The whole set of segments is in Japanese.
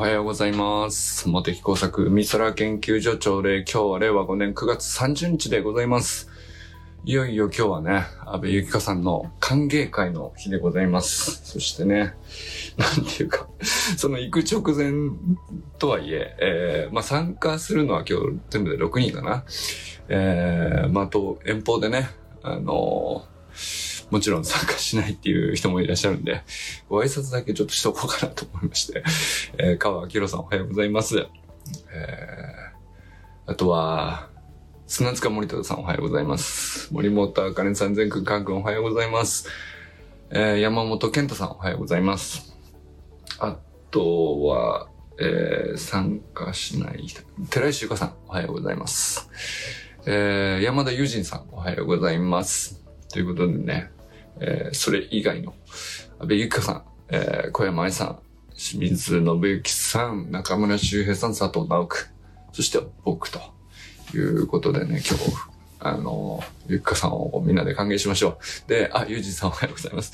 おはようございます。茂木工作海空研究所長で今日は令和5年9月30日でございます。いよいよ今日はね、安倍ゆきかさんの歓迎会の日でございます。そしてね、なんていうか、その行く直前とはいえ、えーまあ参加するのは今日全部で6人かな。えー、まあと遠方でね、あのーもちろん参加しないっていう人もいらっしゃるんで、ご挨拶だけちょっとしとこうかなと思いまして、えー、川明さんおはようございます。えー、あとは、砂塚森田さんおはようございます。森本あかねさん、全空間くんおはようございます。えー、山本健太さんおはようございます。あとは、えー、参加しない人、寺石ゆかさんおはようございます。えー、山田友人さんおはようございます。ということでね、えー、それ以外の、安倍ゆきかさん、えー、小山愛さん、清水信之さん、中村修平さん、佐藤直く、そして僕ということでね、今日、あの、ゆきかさんをみんなで歓迎しましょう。で、あ、ゆうじさんおはようございます。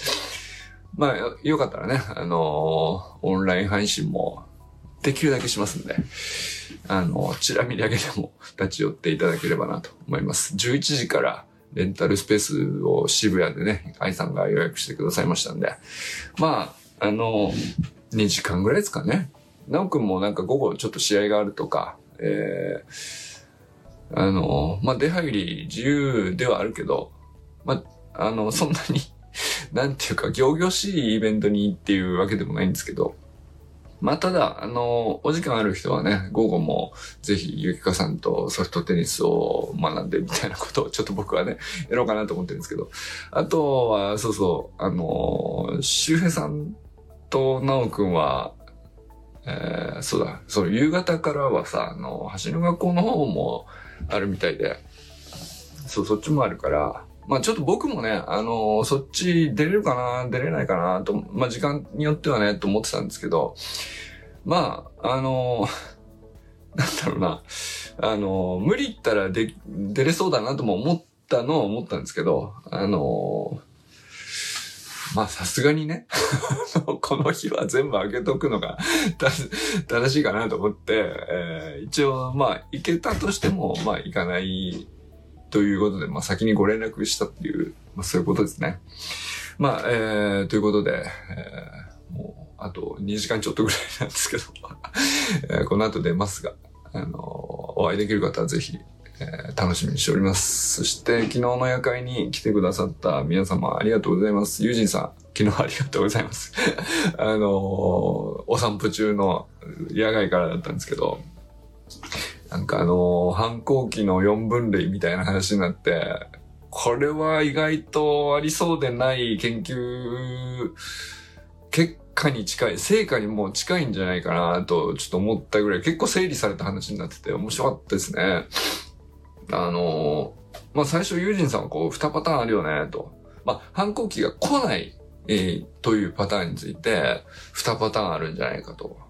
まあ、よよかったらね、あの、オンライン配信もできるだけしますんで、あの、チラ見だけでも立ち寄っていただければなと思います。11時から、レンタルスペースを渋谷でね、愛さんが予約してくださいましたんで。まあ、あの、2時間ぐらいですかね。なおくんもなんか午後ちょっと試合があるとか、えー、あの、まあ、出入り自由ではあるけど、まあ、あの、そんなに、なんていうか、行々しいイベントにっていうわけでもないんですけど、まあ、ただ、あの、お時間ある人はね、午後もぜひゆきかさんとソフトテニスを学んでみたいなことをちょっと僕はね、やろうかなと思ってるんですけど、あとは、そうそう、あの、周平さんと直くんは、えー、そうだ、そう、夕方からはさ、あの、橋の学校の方もあるみたいで、そう、そっちもあるから、まあちょっと僕もね、あのーそっち出れるかな、出れないかな、と、まあ時間によってはね、と思ってたんですけど、まあ、あのー なんだろうな、あのー無理言ったらで、出れそうだなとも思ったのを思ったんですけど、あのまあさすがにね、この日は全部開けとくのが 正しいかなと思って、えー一応まあ行けたとしても、まあ行かないということで、まあ先にご連絡したっていう、まあそういうことですね。まあ、えー、ということで、えーもう、あと2時間ちょっとぐらいなんですけど、えーこの後出ますが、あのお会いできる方はぜひ、えー楽しみにしております。そして、昨日の夜会に来てくださった皆様ありがとうございます。ユージンさん、昨日ありがとうございます。あのお散歩中の野外からだったんですけど、なんかあの反抗期の4分類みたいな話になって、これは意外とありそうでない研究結果に近い、成果にもう近いんじゃないかなとちょっと思ったぐらい結構整理された話になってて面白かったですね。あのまあ最初ユージンさんはこう2パターンあるよねと。まあ反抗期が来ない、えーというパターンについて2パターンあるんじゃないかと。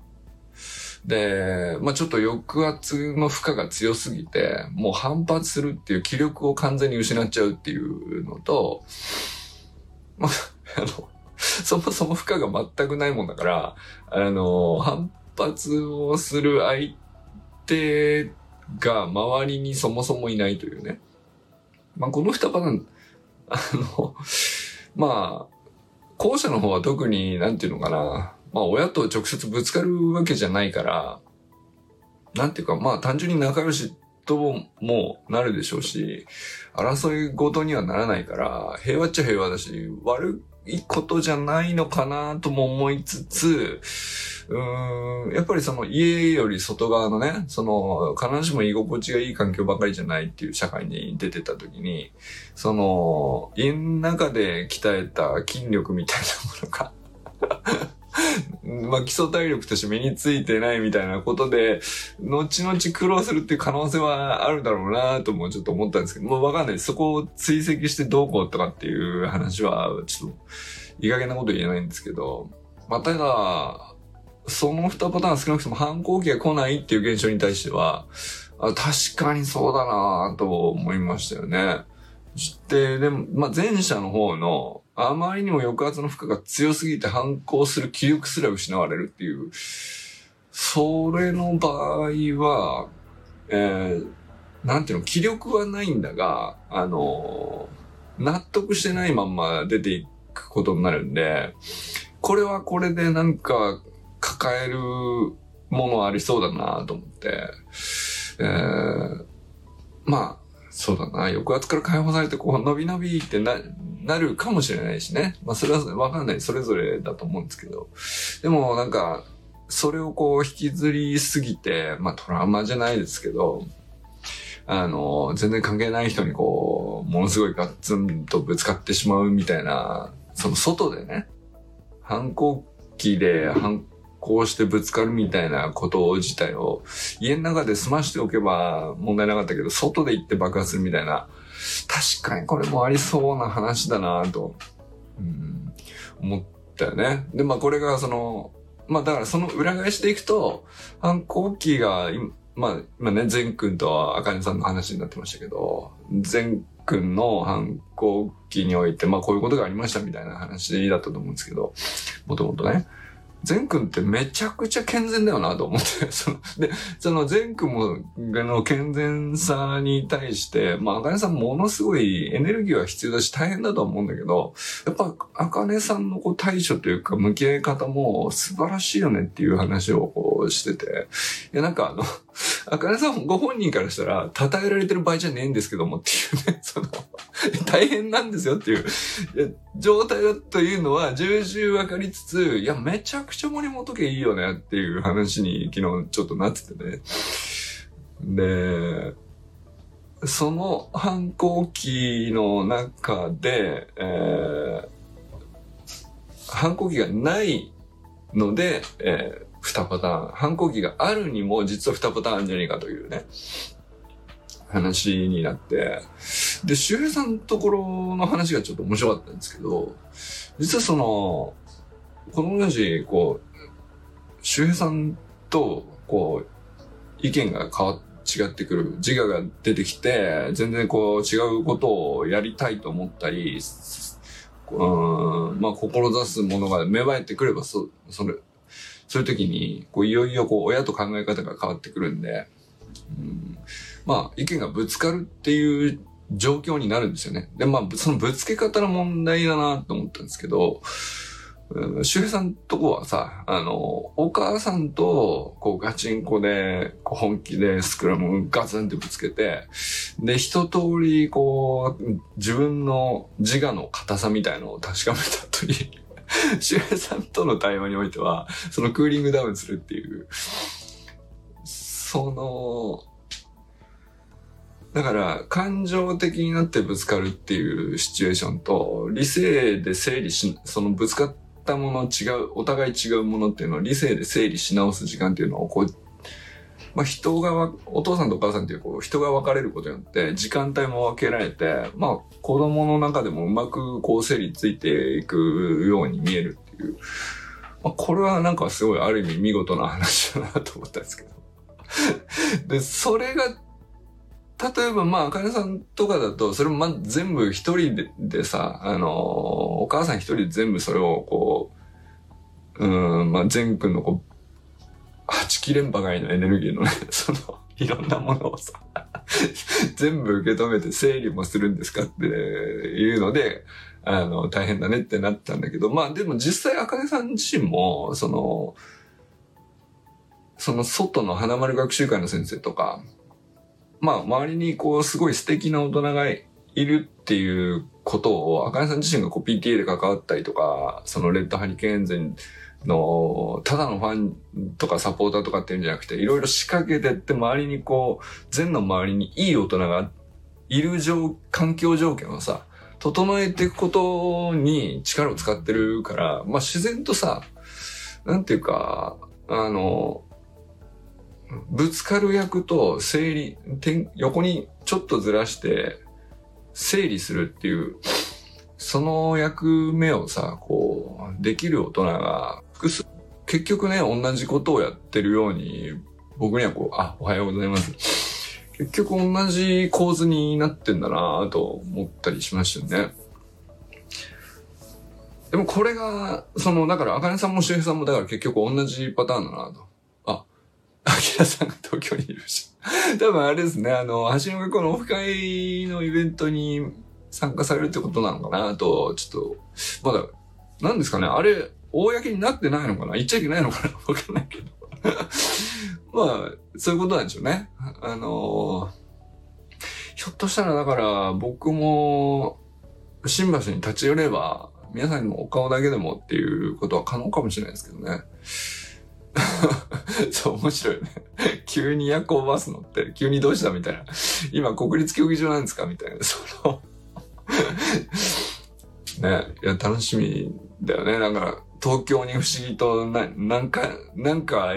で、まあちょっと抑圧の負荷が強すぎて、もう反発するっていう気力を完全に失っちゃうっていうのと、まあ、あの、そもそも負荷が全くないもんだから、あの、反発をする相手が周りにそもそもいないというね。まあこの2パターン、あの、まあ、後者の方は特に、なんていうのかな、まあ親と直接ぶつかるわけじゃないから、なんていうかまあ単純に仲良しともなるでしょうし、争いごとにはならないから、平和っちゃ平和だし、悪いことじゃないのかなとも思いつつ、うーん、やっぱりその家より外側のね、その必ずしも居心地がいい環境ばかりじゃないっていう社会に出てた時に、その家の中で鍛えた筋力みたいなものが、まあ基礎体力として身についてないみたいなことで、後々苦労するっていう可能性はあるだろうなともちょっと思ったんですけど、もうわかんない。そこを追跡してどうこうとかっていう話は、ちょっと、いい加減なこと言えないんですけど、まあ、ただ、その2パターン少なくとも反抗期が来ないっていう現象に対しては、あ確かにそうだなと思いましたよね。で、でも、まあ、前者の方の、あまりにも抑圧の負荷が強すぎて反抗する気力すら失われるっていう、それの場合は、えー、なんていうの、気力はないんだが、あのー、納得してないまんま出ていくことになるんで、これはこれでなんか抱えるものありそうだなと思って、えー、まあ、そうだな、抑圧から解放されてこう、伸び伸びってな、なるかもしれないしね。まあ、それはわかんない。それぞれだと思うんですけど。でも、なんか、それをこう、引きずりすぎて、まあ、トラウマじゃないですけど、あの、全然関係ない人にこう、ものすごいガッツンとぶつかってしまうみたいな、その外でね、反抗期で反こうしてぶつかるみたいなこと自体を家の中で済ましておけば問題なかったけど、外で行って爆発するみたいな、確かにこれもありそうな話だなと、うん、思ったよね。で、まあこれがその、まあだからその裏返しでいくと、反抗期が、まあ今ね、善くんとあかねさんの話になってましたけど、善くんの反抗期において、まあこういうことがありましたみたいな話だったと思うんですけど、もともとね。全くんってめちゃくちゃ健全だよなと思って、その、で、その善くんも、の健全さに対して、まあ、あかねさんものすごいエネルギーは必要だし大変だと思うんだけど、やっぱ、あかねさんのこう対処というか向き合い方も素晴らしいよねっていう話をこうしてて、いや、なんかあの、あかねさんご本人からしたら、称えられてる場合じゃねえんですけどもっていうね、その、大変なんですよっていう状態だというのは重々わかりつつ、いや、めちゃくちゃ森本家いいよねっていう話に昨日ちょっとなっててね。で、その反抗期の中で、えー、反抗期がないので、えー、二パターン。反抗期があるにも実は二パターンあるんじゃねえかというね、話になって、で、周平さんのところの話がちょっと面白かったんですけど、実はその、この同じ、こう、周平さんと、こう、意見が変わっ違ってくる。自我が出てきて、全然こう、違うことをやりたいと思ったり、うん、まあ、志すものが芽生えてくれば、そ、それ、そういう時に、こう、いよいよこう、親と考え方が変わってくるんで、うん、まあ、意見がぶつかるっていう状況になるんですよね。で、まあ、そのぶつけ方の問題だなと思ったんですけど、周平さんとこはさ、あの、お母さんと、こう、ガチンコで、こう、本気でスクラムガツンってぶつけて、で、一通り、こう、自分の自我の硬さみたいのを確かめた後に、周平さんとの対話においては、そのクーリングダウンするっていう、その、だから、感情的になってぶつかるっていうシチュエーションと、理性で整理し、そのぶつかったもの違う、お互い違うものっていうのを理性で整理し直す時間っていうのを、こう、まあ人が、お父さんとお母さんっていうこう人が分かれることによって時間帯も分けられて、まあ子供の中でもうまくこう整理ついていくように見えるっていう。まあこれはなんかすごいある意味見事な話だなと思ったんですけど。で、それが例えば、まあ、あかねさんとかだと、それもま、全部一人ででさ、あのー、お母さん一人で全部それを、こう、うん、まあ、全くんのこう、八切れんばがいのエネルギーのね、その、いろんなものをさ、全部受け止めて整理もするんですかっていうので、あの、大変だねってなったんだけど、まあでも実際、あかねさん自身も、その、その外の花丸学習会の先生とか、まあ、周りにこう、すごい素敵な大人がいるっていうことを、あかねさん自身がこう PTA で関わったりとか、そのレッドハリケーンゼンの、ただのファンとかサポーターとかっていうんじゃなくて、いろいろ仕掛けてって周りにこう、全の周りにいい大人がいる状、環境条件をさ、整えていくことに力を使ってるから、まあ自然とさ、なんていうか、あの、ぶつかる役と整理、横にちょっとずらして整理するっていう、その役目をさ、こう、できる大人が、結局ね、同じことをやってるように、僕にはこう、あ、おはようございます。結局同じ構図になってんだなと思ったりしましたよね。でもこれが、その、だから、あかねさんも周平さんもだから結局同じパターンだなと。あ、明さんが東京にいるし。多分あれですね、あの、橋の学校のオフ会のイベントに参加されるってことなのかなと、ちょっと、まだ、なんですかね、あれ、公になってないのかな？言っちゃいけないのかな？わかんないけど。まあ、そういうことなんでしょうね。あのひょっとしたらだから僕も新橋に立ち寄れば皆さんにもお顔だけでもっていうことは可能かもしれないですけどね。そう、面白いね。急に夜行バス乗って、急にどうしたみたいな。今国立競技場なんですか？みたいな。そのね、いや、楽しみだよね。なんか、東京に不思議とな、なんか、なんか、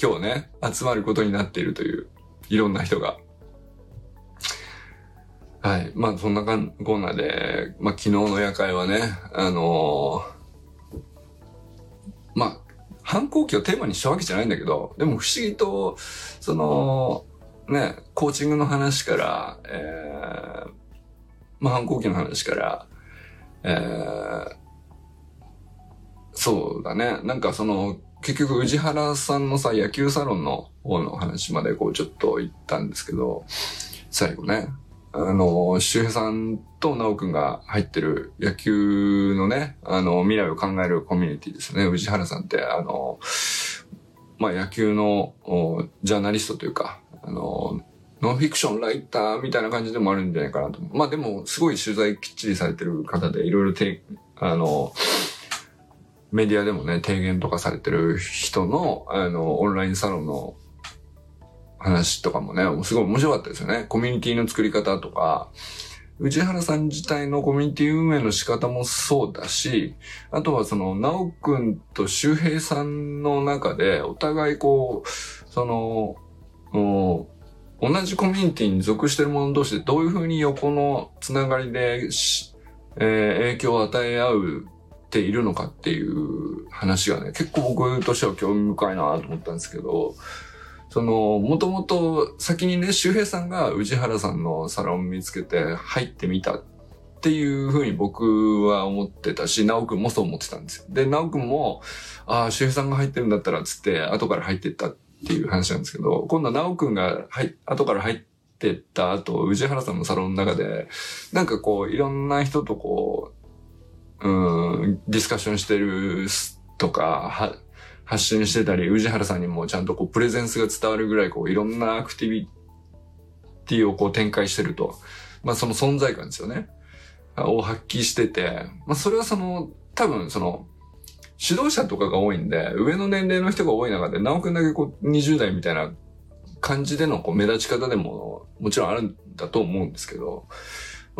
今日ね、集まることになっているという、いろんな人が。はい。まあ、そんなかんコーナーで、まあ、昨日の夜会はね、あのー、まあ、反抗期をテーマにしたわけじゃないんだけど、でも不思議と、その、ね、コーチングの話から、えー、まあ、反抗期の話から、えー、そうだね。なんかその、結局、宇治原さんのさ、野球サロンの方の話までこうちょっと言ったんですけど、最後ね、あの、周平さんと直くんが入ってる野球のね、あの、未来を考えるコミュニティですね。宇治原さんって、あの、まあ、野球のジャーナリストというか、あの、ノンフィクションライターみたいな感じでもあるんじゃないかなと。まあでも、すごい取材きっちりされてる方で、いろいろて、あの、メディアでもね、提言とかされてる人の、あの、オンラインサロンの話とかもね、すごい面白かったですよね。コミュニティの作り方とか、内原さん自体のコミュニティ運営の仕方もそうだし、あとはその、なおくんと周平さんの中で、お互いこう、その、同じコミュニティに属してる者同士でどういうふうに横のつながりで、えー、影響を与え合うているのかっていう話がね、結構僕としては興味深いなと思ったんですけど、その、もともと先にね、周平さんが宇治原さんのサロン見つけて入ってみたっていうふうに僕は思ってたし、直くんもそう思ってたんですよ。で、直くんも、ああ、周平さんが入ってるんだったらつって後から入ってったっていう話なんですけど、今度は直くんが入、後から入ってった後、宇治原さんのサロンの中で、なんかこう、いろんな人とこう、うん、ディスカッションしてるとか、発信してたり、宇治原さんにもちゃんとこう、プレゼンスが伝わるぐらい、こう、いろんなアクティビティをこう、展開してると。まあ、その存在感ですよね。を発揮してて、まあ、それはその、多分その、指導者とかが多いんで、上の年齢の人が多い中で、直くんだけこう、20代みたいな感じでのこう目立ち方でも、もちろんあるんだと思うんですけど、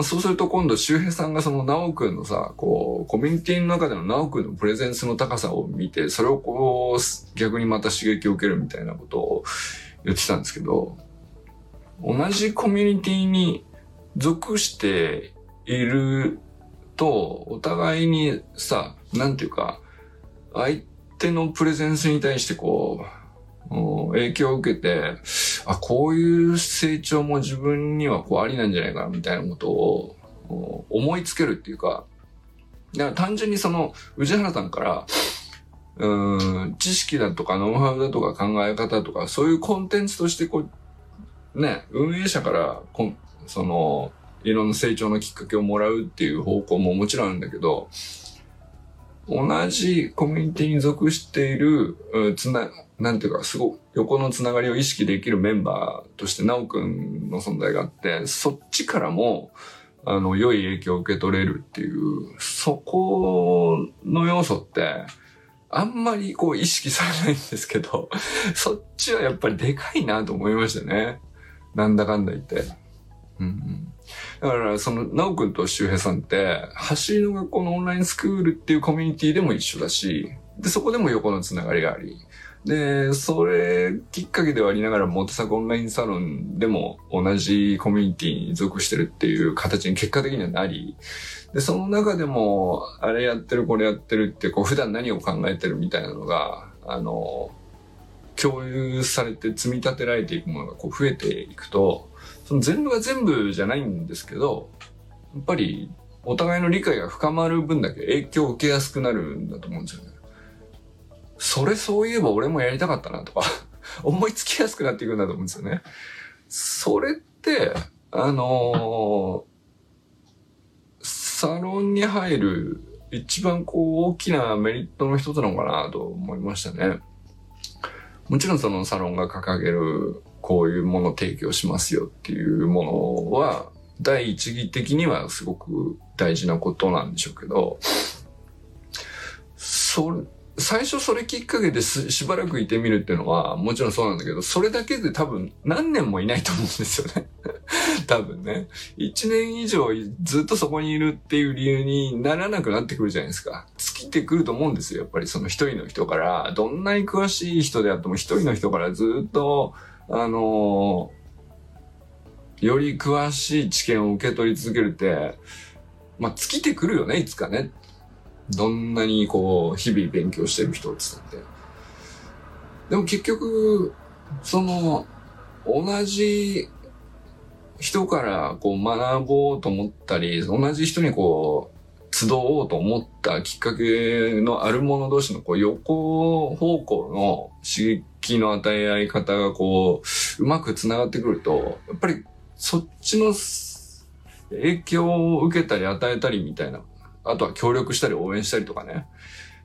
そうすると今度周平さんがその直くんのさ、こう、コミュニティの中での直くんのプレゼンスの高さを見て、それをこう、逆にまた刺激を受けるみたいなことを言ってたんですけど、同じコミュニティに属していると、お互いにさ、なんていうか、相手のプレゼンスに対してこう、影響を受けて、あ、こういう成長も自分にはこうありなんじゃないかなみたいなことを思いつけるっていうか、だから単純にその、宇治原さんから、うん、知識だとかノウハウだとか考え方とか、そういうコンテンツとしてこう、ね、運営者からこ、その、いろんな成長のきっかけをもらうっていう方向ももちろんあるんだけど、同じコミュニティに属している、つな、なんていうか、すごく横のつながりを意識できるメンバーとして、なおくんの存在があって、そっちからも、あの、良い影響を受け取れるっていう、そこの要素って、あんまりこう意識されないんですけど、そっちはやっぱりでかいなと思いましたね。なんだかんだ言って。うん、うん。だから、その、なおくんと周平さんって、走りの学校のオンラインスクールっていうコミュニティでも一緒だし、で、そこでも横のつながりがあり、で、それきっかけではありながら、モテサコオンラインサロンでも同じコミュニティに属してるっていう形に結果的にはなり、で、その中でも、あれやってる、これやってるって、こう、普段何を考えてるみたいなのが、あの、共有されて積み立てられていくものがこう増えていくと、その全部が全部じゃないんですけど、やっぱりお互いの理解が深まる分だけ影響を受けやすくなるんだと思うんですよね。それそういえば俺もやりたかったなとか 思いつきやすくなっていくんだと思うんですよね。それって、あのーサロンに入る一番こう大きなメリットの一つなのかなと思いましたね。もちろんそのサロンが掲げるこういうものを提供しますよっていうものは第一義的にはすごく大事なことなんでしょうけど、それ、最初それきっかけでしばらくいてみるっていうのはもちろんそうなんだけど、それだけで多分何年もいないと思うんですよね。多分ね。一年以上ずっとそこにいるっていう理由にならなくなってくるじゃないですか。尽きてくると思うんですよ。やっぱりその一人の人から、どんなに詳しい人であっても一人の人からずっと、あのーより詳しい知見を受け取り続けるって、まあ、尽きてくるよね、いつかね。どんなにこう、日々勉強してる人って言って。でも結局、その、同じ人からこう学ぼうと思ったり、同じ人にこう、集おうと思ったきっかけのある者同士のこう横方向の刺激の与え合い方がこう、うまく繋がってくると、やっぱりそっちの影響を受けたり与えたりみたいな、あとは協力したり応援したりとかね。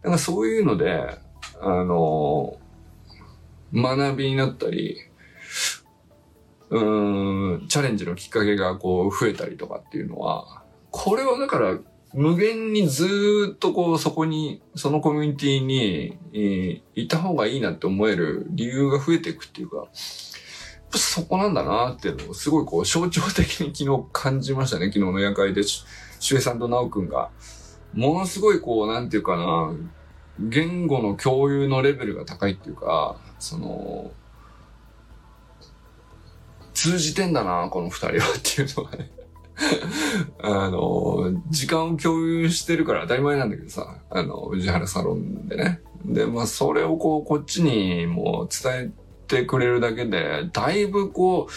なんかそういうので、あの、学びになったり、うーん、チャレンジのきっかけがこう増えたりとかっていうのは、これはだから無限にずっとこうそこに、そのコミュニティに、えーいた方がいいなって思える理由が増えていくっていうか、そこなんだなっていうのをすごいこう象徴的に昨日感じましたね。昨日の夜会で、ししゅえさんとなおくんが。ものすごいこう、なんていうかな、言語の共有のレベルが高いっていうか、その、通じてんだな、この二人はっていうのがね。あの、時間を共有してるから当たり前なんだけどさ、あの、宇治原サロンでね。で、まあ、それをこう、こっちにもう伝えてくれるだけで、だいぶこう、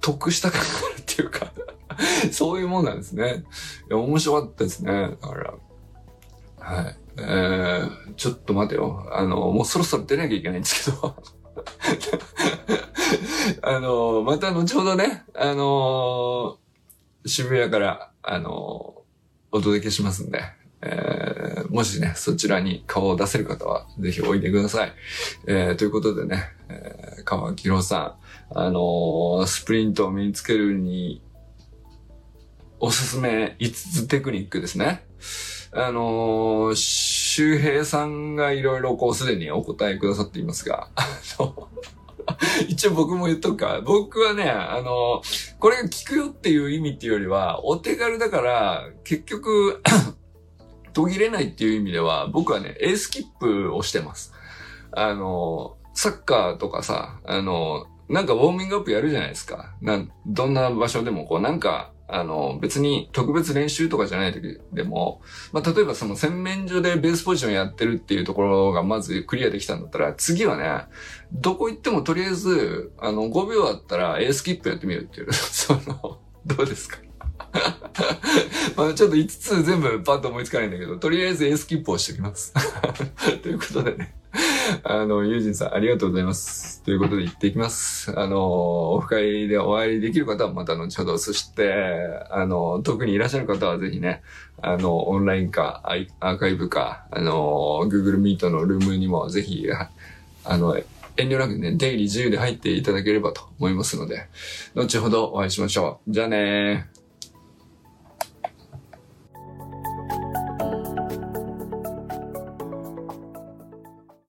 得した感があるっていうか、そういうもんなんですね。いや、面白かったですね。だから、はい。えー、ちょっと待てよ。あの、もうそろそろ出なきゃいけないんですけど。あの、また後ほどね、あの渋谷から、あのお届けしますんで、えーもしね、そちらに顔を出せる方は、ぜひおいでください。えーということでね、えー川木郎さん、あのスプリントを身につけるに、おすすめ5つテクニックですね。あの周平さんがいろいろこうすでにお答えくださっていますが、あの、一応僕も言っとくか。僕はね、あの、これが効くよっていう意味っていうよりは、お手軽だから、結局、途切れないっていう意味では、僕はね、エースキップをしてます。あの、サッカーとかさ、あの、なんかウォーミングアップやるじゃないですか。なん、どんな場所でも、こう、なんか、あの、別に特別練習とかじゃない時でも、まあ、例えばその洗面所でベースポジションやってるっていうところがまずクリアできたんだったら、次はね、どこ行ってもとりあえず、あの、5秒あったらエースキップやってみるっていう、その、どうですか？まあちょっと5つ全部パッと思いつかないんだけど、とりあえずエースキップをしておきます。ということでね。あの、ユージンさんありがとうございます。ということで行ってきます。あの、オフ会でお会いできる方はまた後ほど、そして、あの、特にいらっしゃる方はぜひね、あの、オンラインか、アーカイブか、あの、Google Meet のルームにもぜひ、あの、遠慮なくね、出入り自由で入っていただければと思いますので、後ほどお会いしましょう。じゃあねー。